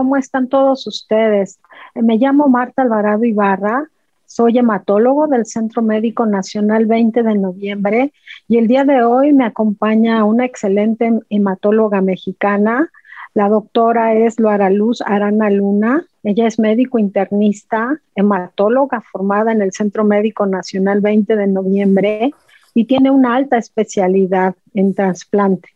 ¿cómo están todos ustedes? Me llamo Marta Alvarado Ibarra, soy hematólogo del Centro Médico Nacional 20 de noviembre y el día de hoy me acompaña una excelente hematóloga mexicana. La doctora es Luara Luz Arana Luna. Ella es médico internista, hematóloga formada en el Centro Médico Nacional 20 de noviembre y tiene una alta especialidad en trasplante.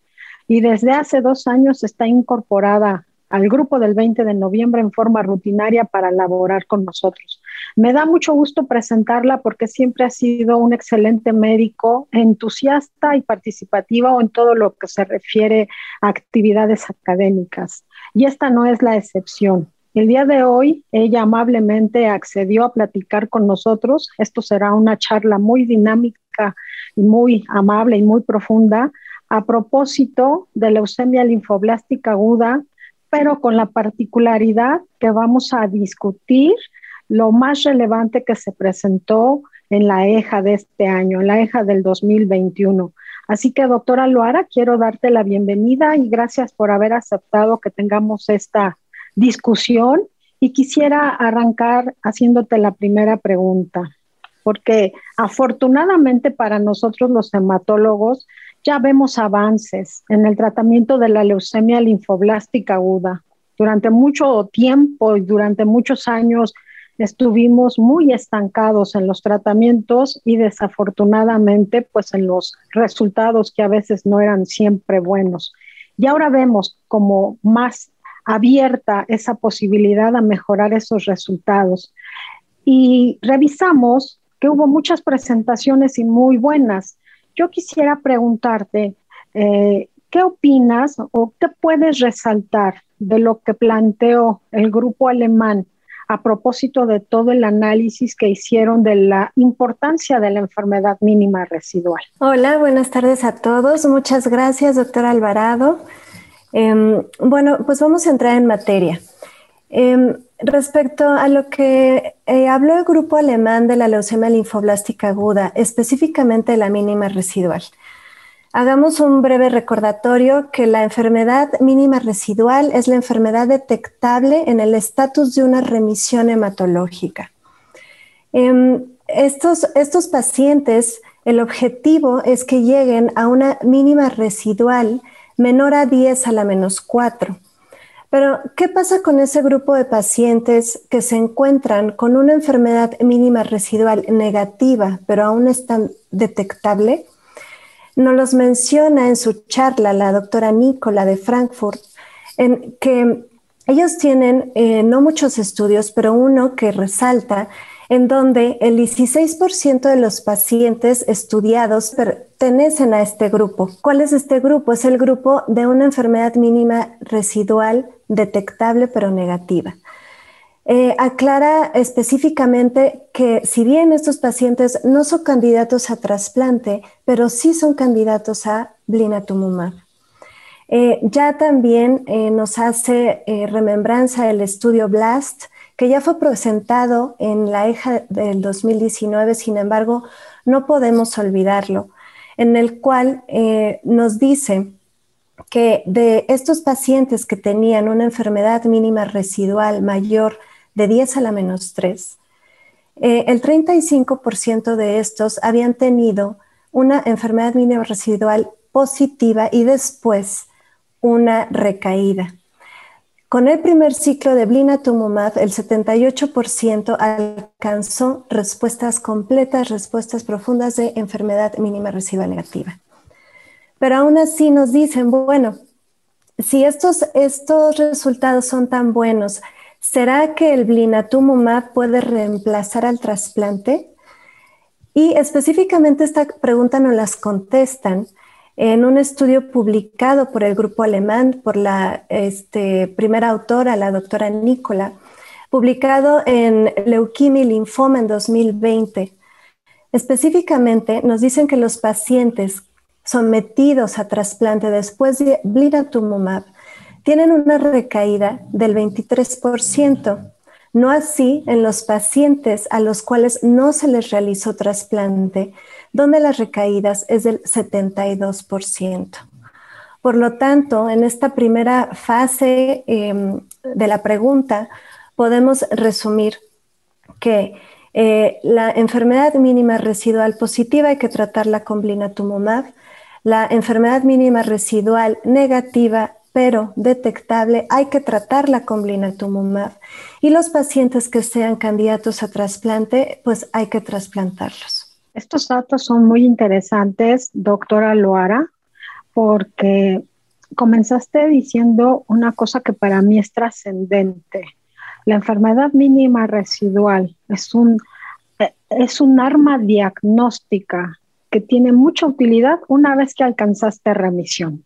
Y desde hace dos años está incorporada al grupo del 20 de noviembre en forma rutinaria para laborar con nosotros. Me da mucho gusto presentarla porque siempre ha sido un excelente médico, entusiasta y participativa en todo lo que se refiere a actividades académicas. Y esta no es la excepción. El día de hoy ella amablemente accedió a platicar con nosotros. Esto será una charla muy dinámica y muy amable y muy profunda a propósito de leucemia linfoblástica aguda, pero con la particularidad que vamos a discutir lo más relevante que se presentó en la EJA de este año, en la EJA del 2021. Así que, doctora Loara, quiero darte la bienvenida y gracias por haber aceptado que tengamos esta discusión. Y quisiera arrancar haciéndote la primera pregunta, porque afortunadamente para nosotros los hematólogos ya vemos avances en el tratamiento de la leucemia linfoblástica aguda. Durante mucho tiempo y durante muchos años estuvimos muy estancados en los tratamientos y desafortunadamente pues en los resultados que a veces no eran siempre buenos. Y ahora vemos como más abierta esa posibilidad a mejorar esos resultados. Y revisamos que hubo muchas presentaciones y muy buenas. Yo quisiera preguntarte, eh, ¿qué opinas o qué puedes resaltar de lo que planteó el grupo alemán a propósito de todo el análisis que hicieron de la importancia de la enfermedad mínima residual. Hola, buenas tardes a todos. Muchas gracias, doctor Alvarado. Em, bueno, pues vamos a entrar en materia. Em, respecto a lo que eh, habló el grupo alemán de la leucemia linfoblástica aguda, específicamente la mínima residual. Hagamos un breve recordatorio que la enfermedad mínima residual es la enfermedad detectable en el estatus de una remisión hematológica. Em, estos, estos pacientes, el objetivo es que lleguen a una mínima residual menor a 10 a la menos 4. Pero, ¿qué pasa con ese grupo de pacientes que se encuentran con una enfermedad mínima residual negativa, pero aún están detectable? Nos los menciona en su charla la doctora Nicola de Frankfurt, en que ellos tienen eh, no muchos estudios, pero uno que resalta en donde el 16% de los pacientes estudiados pertenecen a este grupo. ¿Cuál es este grupo? Es el grupo de una enfermedad mínima residual detectable pero negativa. Eh, aclara específicamente que si bien estos pacientes no son candidatos a trasplante, pero sí son candidatos a blinatumumab. Eh, ya también eh, nos hace remembranza el estudio BLAST, que ya fue presentado en la EJA del 2019, sin embargo, no podemos olvidarlo, en el cual nos dice que de estos pacientes que tenían una enfermedad mínima residual mayor de 10 a la menos 3, eh, el 35% de estos habían tenido una enfermedad mínima residual positiva y después una recaída. Con el primer ciclo de blinatumomab, el 78% alcanzó respuestas completas, respuestas profundas de enfermedad mínima residual negativa. Pero aún así nos dicen, bueno, si estos, estos resultados son tan buenos, ¿Será que el blinatumomab puede reemplazar al trasplante? Y específicamente esta pregunta nos las contestan en un estudio publicado por el grupo alemán, por la este, primera autora, la doctora Nicola, publicado en Leuquimia y Linfoma en 2020. Específicamente nos dicen que los pacientes sometidos a trasplante después de blinatumomab tienen una recaída del 23%, no así en los pacientes a los cuales no se les realizó trasplante, donde las recaídas es del 72%. Por lo tanto, en esta primera fase em, de la pregunta, podemos resumir que eh, la enfermedad mínima residual positiva hay que tratarla con blinatumomab, la enfermedad mínima residual negativa pero detectable hay que tratarla con blinatumomab y los pacientes que sean candidatos a trasplante pues hay que trasplantarlos. Estos datos son muy interesantes, doctora Loara, porque comenzaste diciendo una cosa que para mí es trascendente. La enfermedad mínima residual es un, es un arma diagnóstica que tiene mucha utilidad una vez que alcanzaste remisión.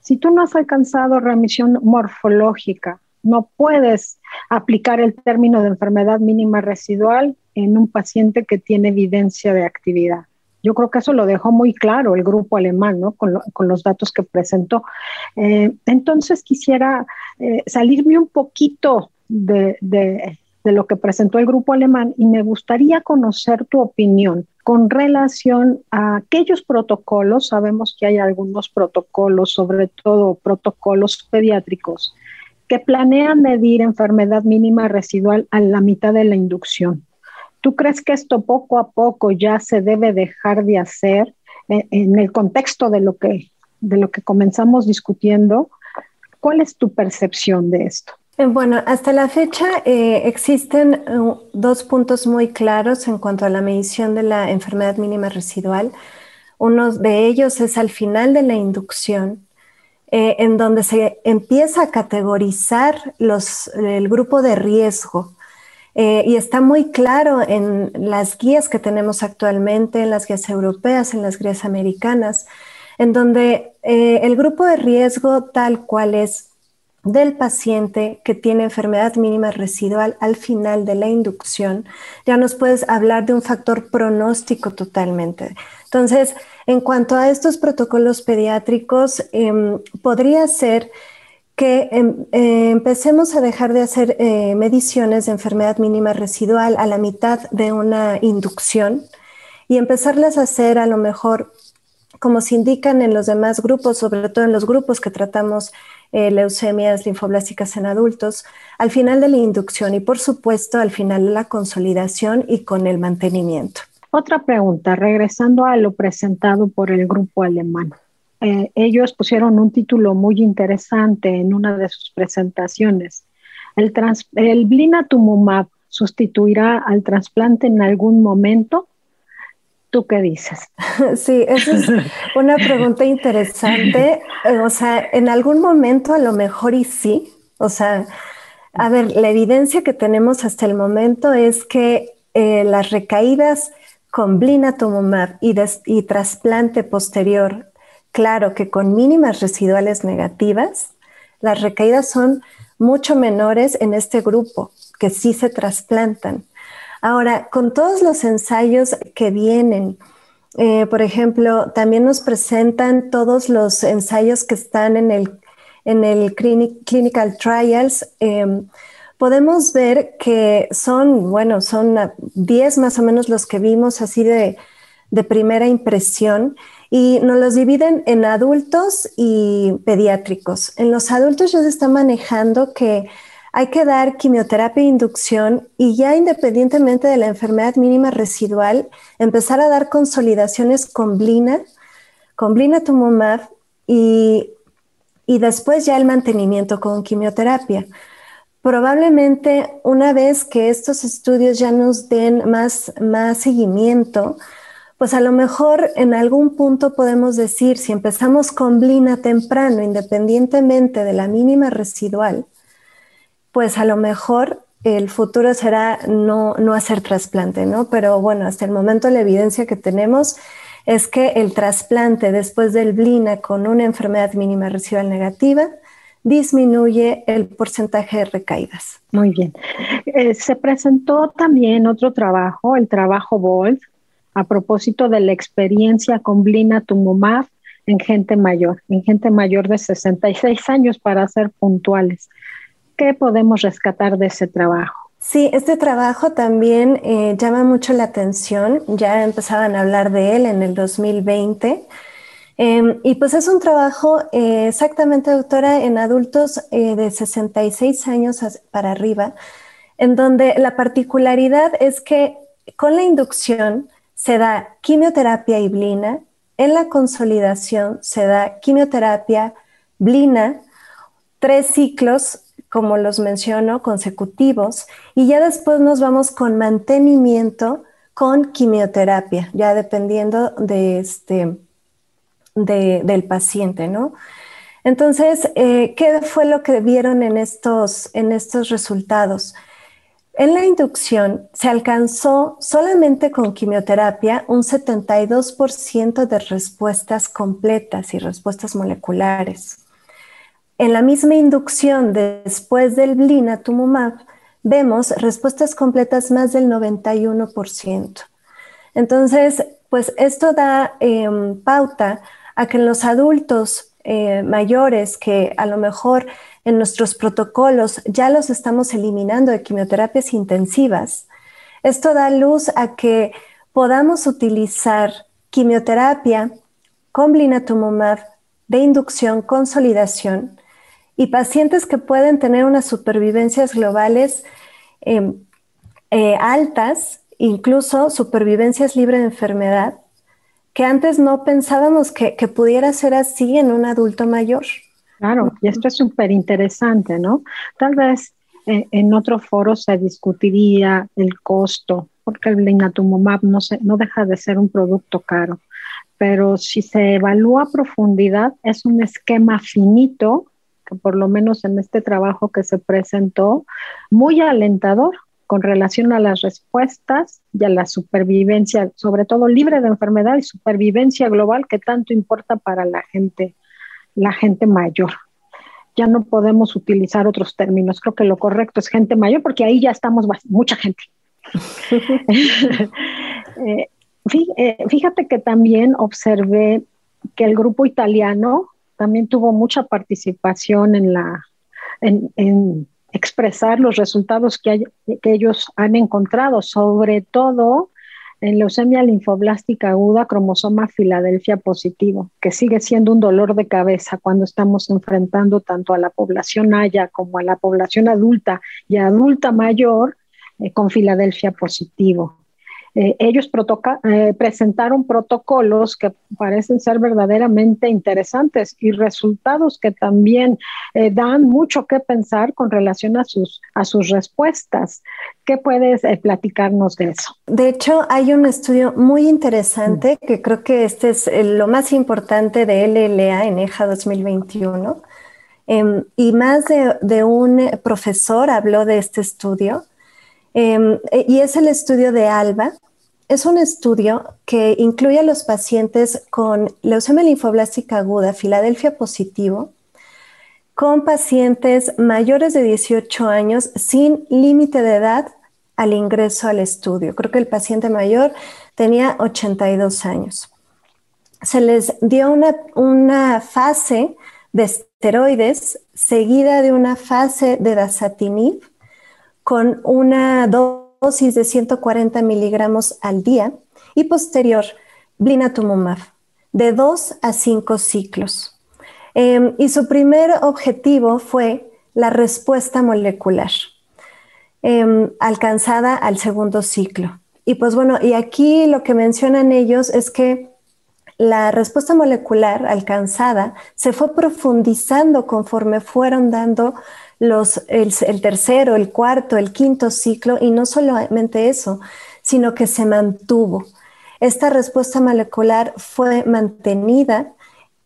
Si tú no has alcanzado remisión morfológica, no puedes aplicar el término de enfermedad mínima residual en un paciente que tiene evidencia de actividad. Yo creo que eso lo dejó muy claro el grupo alemán, ¿no? Con, los datos que presentó. Eh, entonces quisiera eh, salirme un poquito de, de, lo que presentó el grupo alemán y me gustaría conocer tu opinión con relación a aquellos protocolos. Sabemos que hay algunos protocolos, sobre todo protocolos pediátricos, que planean medir enfermedad mínima residual a la mitad de la inducción. ¿Tú crees que esto poco a poco ya se debe dejar de hacer en, el contexto de lo, que, de lo que comenzamos discutiendo? ¿Cuál es tu percepción de esto? Eh, bueno, hasta la fecha eh, existen eh, dos puntos muy claros en cuanto a la medición de la enfermedad mínima residual. Uno de ellos es al final de la inducción, en donde se empieza a categorizar el grupo de riesgo y está muy claro en las guías que tenemos actualmente, en las guías europeas, en las guías americanas, en donde el grupo de riesgo tal cual es del paciente que tiene enfermedad mínima residual al final de la inducción, ya nos puedes hablar de un factor pronóstico totalmente. Entonces, en cuanto a estos protocolos pediátricos, em, podría ser que em, eh, empecemos a dejar de hacer eh, mediciones de enfermedad mínima residual a la mitad de una inducción y empezarlas a hacer a lo mejor como se indican en los demás grupos, sobre todo en los grupos que tratamos eh, leucemias linfoblásticas en adultos, al final de la inducción y por supuesto al final de la consolidación y con el mantenimiento. Otra pregunta, regresando a lo presentado por el grupo alemán. Eh, ellos pusieron un título muy interesante en una de sus presentaciones. ¿El, trans, el blinatumumab sustituirá al trasplante en algún momento? ¿Tú qué dices? Sí, esa es una pregunta interesante. Eh, o sea, en algún momento a lo mejor y sí. O sea, a ver, la evidencia que tenemos hasta el momento es que eh, las recaídas con blinatumumab y, y trasplante posterior Claro que con mínimas residuales negativas, las recaídas son mucho menores en este grupo, que sí se trasplantan. Ahora, con todos los ensayos que vienen, eh, por ejemplo, también nos presentan todos los ensayos que están en el, en el clinical trials. Em, podemos ver que son, bueno, son 10 más o menos los que vimos así de, de primera impresión y nos los dividen en adultos y pediátricos. En los adultos ya se está manejando que hay que dar quimioterapia e inducción y ya independientemente de la enfermedad mínima residual, empezar a dar consolidaciones con blina, con blinatumomab y, y después ya el mantenimiento con quimioterapia. Probablemente una vez que estos estudios ya nos den más, más seguimiento, pues a lo mejor en algún punto podemos decir, si empezamos con blina temprano, independientemente de la mínima residual, pues a lo mejor el futuro será no, no hacer trasplante, ¿no? Pero bueno, hasta el momento la evidencia que tenemos es que el trasplante después del blina con una enfermedad mínima residual negativa disminuye el porcentaje de recaídas. Muy bien. Eh, se presentó también otro trabajo, el trabajo BOLD, a propósito de la experiencia con blinatumomab en gente mayor, en gente mayor de 66 años para ser puntuales. ¿Qué podemos rescatar de ese trabajo? Sí, este trabajo también eh, llama mucho la atención. Ya empezaban a hablar de él en el 2020. Em, y pues es un trabajo eh, exactamente, doctora, en adultos eh, de 66 años para arriba, en donde la particularidad es que con la inducción se da quimioterapia y blina, en la consolidación se da quimioterapia, blina, tres ciclos, como los menciono, consecutivos, y ya después nos vamos con mantenimiento con quimioterapia, ya dependiendo de este, del paciente, ¿no? Entonces, eh, ¿qué fue lo que vieron en estos, en estos resultados? En la inducción se alcanzó solamente con quimioterapia un 72% de respuestas completas y respuestas moleculares. En la misma inducción después del blinatumomab vemos respuestas completas más del 91%. Entonces, pues esto da em, pauta a que en los adultos eh, mayores que a lo mejor en nuestros protocolos ya los estamos eliminando de quimioterapias intensivas, esto da luz a que podamos utilizar quimioterapia con blinatumomab de inducción, consolidación y pacientes que pueden tener unas supervivencias globales em, eh, altas, incluso supervivencias libre de enfermedad, que antes no pensábamos que pudiera ser así en un adulto mayor. Claro, y esto es súper interesante, ¿no? Tal vez eh, en otro foro se discutiría el costo, porque el blinatumomab no, no deja de ser un producto caro, pero si se evalúa a profundidad, es un esquema finito, que por lo menos en este trabajo que se presentó, muy alentador con relación a las respuestas y a la supervivencia, sobre todo libre de enfermedad y supervivencia global que tanto importa para la gente la gente mayor. Ya no podemos utilizar otros términos. Creo que lo correcto es gente mayor porque ahí ya estamos mucha gente. Eh, eh, fíjate que también observé que el grupo italiano también tuvo mucha participación en la en, expresar los resultados que, que ellos han encontrado, sobre todo en leucemia linfoblástica aguda, cromosoma Filadelfia positivo, que sigue siendo un dolor de cabeza cuando estamos enfrentando tanto a la población haya como a la población adulta y adulta mayor eh, con Filadelfia positivo. Eh, ellos eh, presentaron protocolos que parecen ser verdaderamente interesantes y resultados que también eh, dan mucho que pensar con relación a sus, a sus respuestas. ¿Qué puedes platicarnos de eso? De hecho, hay un estudio muy interesante que creo que este es lo más importante de LLA en EJA 2021. Em, y más de, de, un profesor habló de este estudio. Em, y es el estudio de ALBA, es un estudio que incluye a los pacientes con leucemia linfoblástica aguda, Filadelfia positivo, con pacientes mayores de 18 años sin límite de edad al ingreso al estudio. Creo que el paciente mayor tenía 82 años. Se les dio una, una fase de esteroides seguida de una fase de dasatinib con una dosis dosis de 140 miligramos al día y posterior blinatumomab de 2 a 5 ciclos. Em, y su primer objetivo fue la respuesta molecular em, alcanzada al segundo ciclo. Y pues bueno, y aquí lo que mencionan ellos es que la respuesta molecular alcanzada se fue profundizando conforme fueron dando los, el, tercero, el cuarto, el quinto ciclo y no solamente eso, sino que se mantuvo. Esta respuesta molecular fue mantenida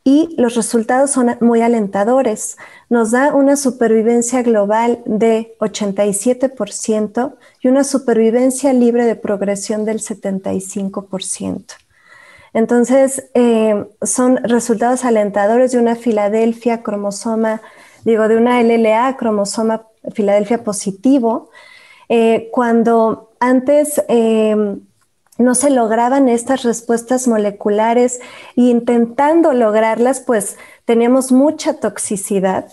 y los resultados son muy alentadores. Nos da una supervivencia global de 87% y una supervivencia libre de progresión del 75%. Entonces, eh, son resultados alentadores de una Filadelfia cromosoma digo, de una LLA, cromosoma Filadelfia positivo, eh, cuando antes em, no se lograban estas respuestas moleculares e intentando lograrlas, pues teníamos mucha toxicidad.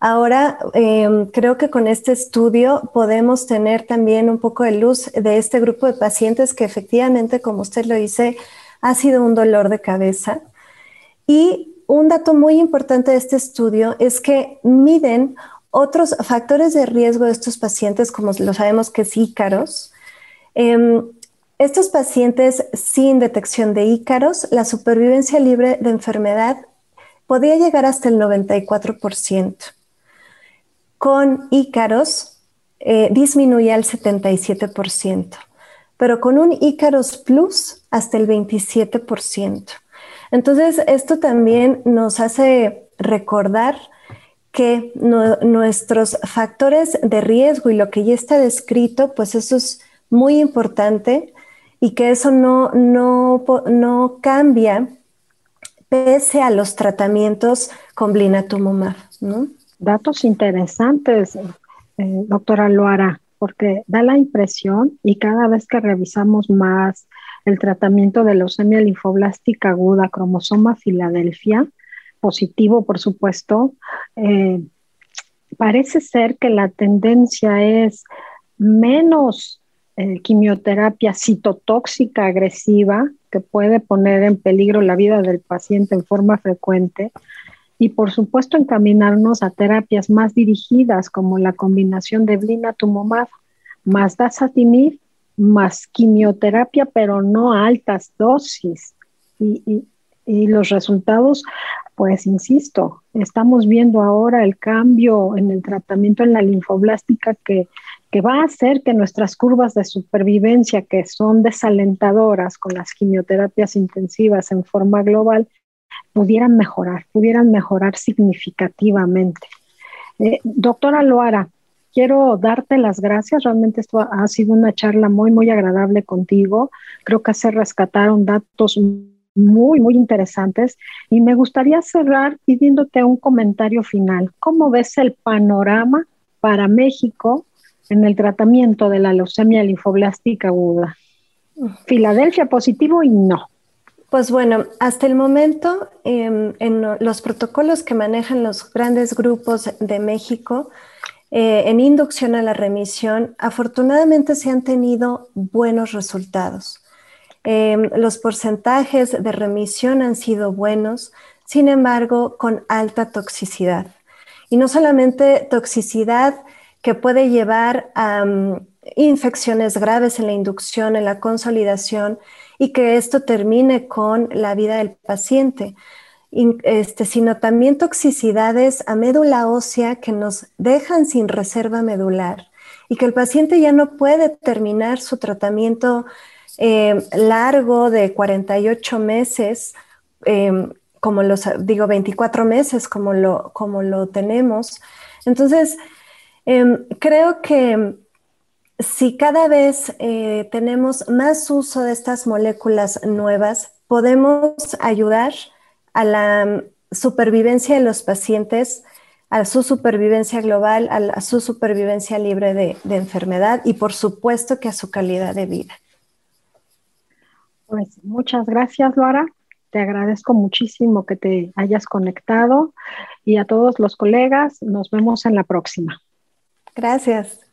Ahora em, creo que con este estudio podemos tener también un poco de luz de este grupo de pacientes que efectivamente, como usted lo dice, ha sido un dolor de cabeza Y un dato muy importante de este estudio es que miden otros factores de riesgo de estos pacientes, como lo sabemos que es ícaros. Em, estos pacientes sin detección de ícaros, la supervivencia libre de enfermedad podía llegar hasta el 94%. Con ícaros eh, disminuía el 77%, pero con un ícaros plus hasta el 27%. Entonces, esto también nos hace recordar que nuestros factores de riesgo y lo que ya está descrito, pues eso es muy importante y que eso no, no, no cambia pese a los tratamientos con blinatumomab. ¿no? Datos interesantes, eh, doctora Loara, porque da la impresión y cada vez que revisamos más el tratamiento de leucemia linfoblástica aguda, cromosoma Filadelfia, positivo por supuesto, eh, parece ser que la tendencia es menos eh, quimioterapia citotóxica agresiva que puede poner en peligro la vida del paciente en forma frecuente y por supuesto encaminarnos a terapias más dirigidas como la combinación de blinatumomab más dasatinib más quimioterapia pero no a altas dosis y, los resultados pues insisto, estamos viendo ahora el cambio en el tratamiento en la linfoblástica que que va a hacer que nuestras curvas de supervivencia, que son desalentadoras con las quimioterapias intensivas en forma global, pudieran mejorar, pudieran mejorar significativamente. Eh, doctora Loara, quiero darte las gracias. Realmente esto ha sido una charla muy, muy agradable contigo. Creo que se rescataron datos muy, muy interesantes. Y me gustaría cerrar pidiéndote un comentario final. ¿Cómo ves el panorama para México en el tratamiento de la leucemia linfoblástica aguda. Filadelfia positivo y no. Pues bueno, hasta el momento em, en los protocolos que manejan los grandes grupos de México eh, en inducción a la remisión, afortunadamente se han tenido buenos resultados. Em, los porcentajes de remisión han sido buenos, sin embargo, con alta toxicidad. Y no solamente toxicidad que puede llevar a mm, infecciones graves en la inducción, en la consolidación y que esto termine con la vida del paciente. Este, sino también toxicidades a médula ósea que nos dejan sin reserva medular y que el paciente ya no puede terminar su tratamiento eh, largo de 48 meses, em, como los digo, 24 meses como lo, como lo tenemos. Entonces, Em, creo que si cada vez eh, tenemos más uso de estas moléculas nuevas, podemos ayudar a la mm, supervivencia de los pacientes, a su supervivencia global, a, su supervivencia libre de, de, enfermedad y por supuesto que a su calidad de vida. Pues muchas gracias, Laura. Te agradezco muchísimo que te hayas conectado y a todos los colegas, nos vemos en la próxima. Gracias.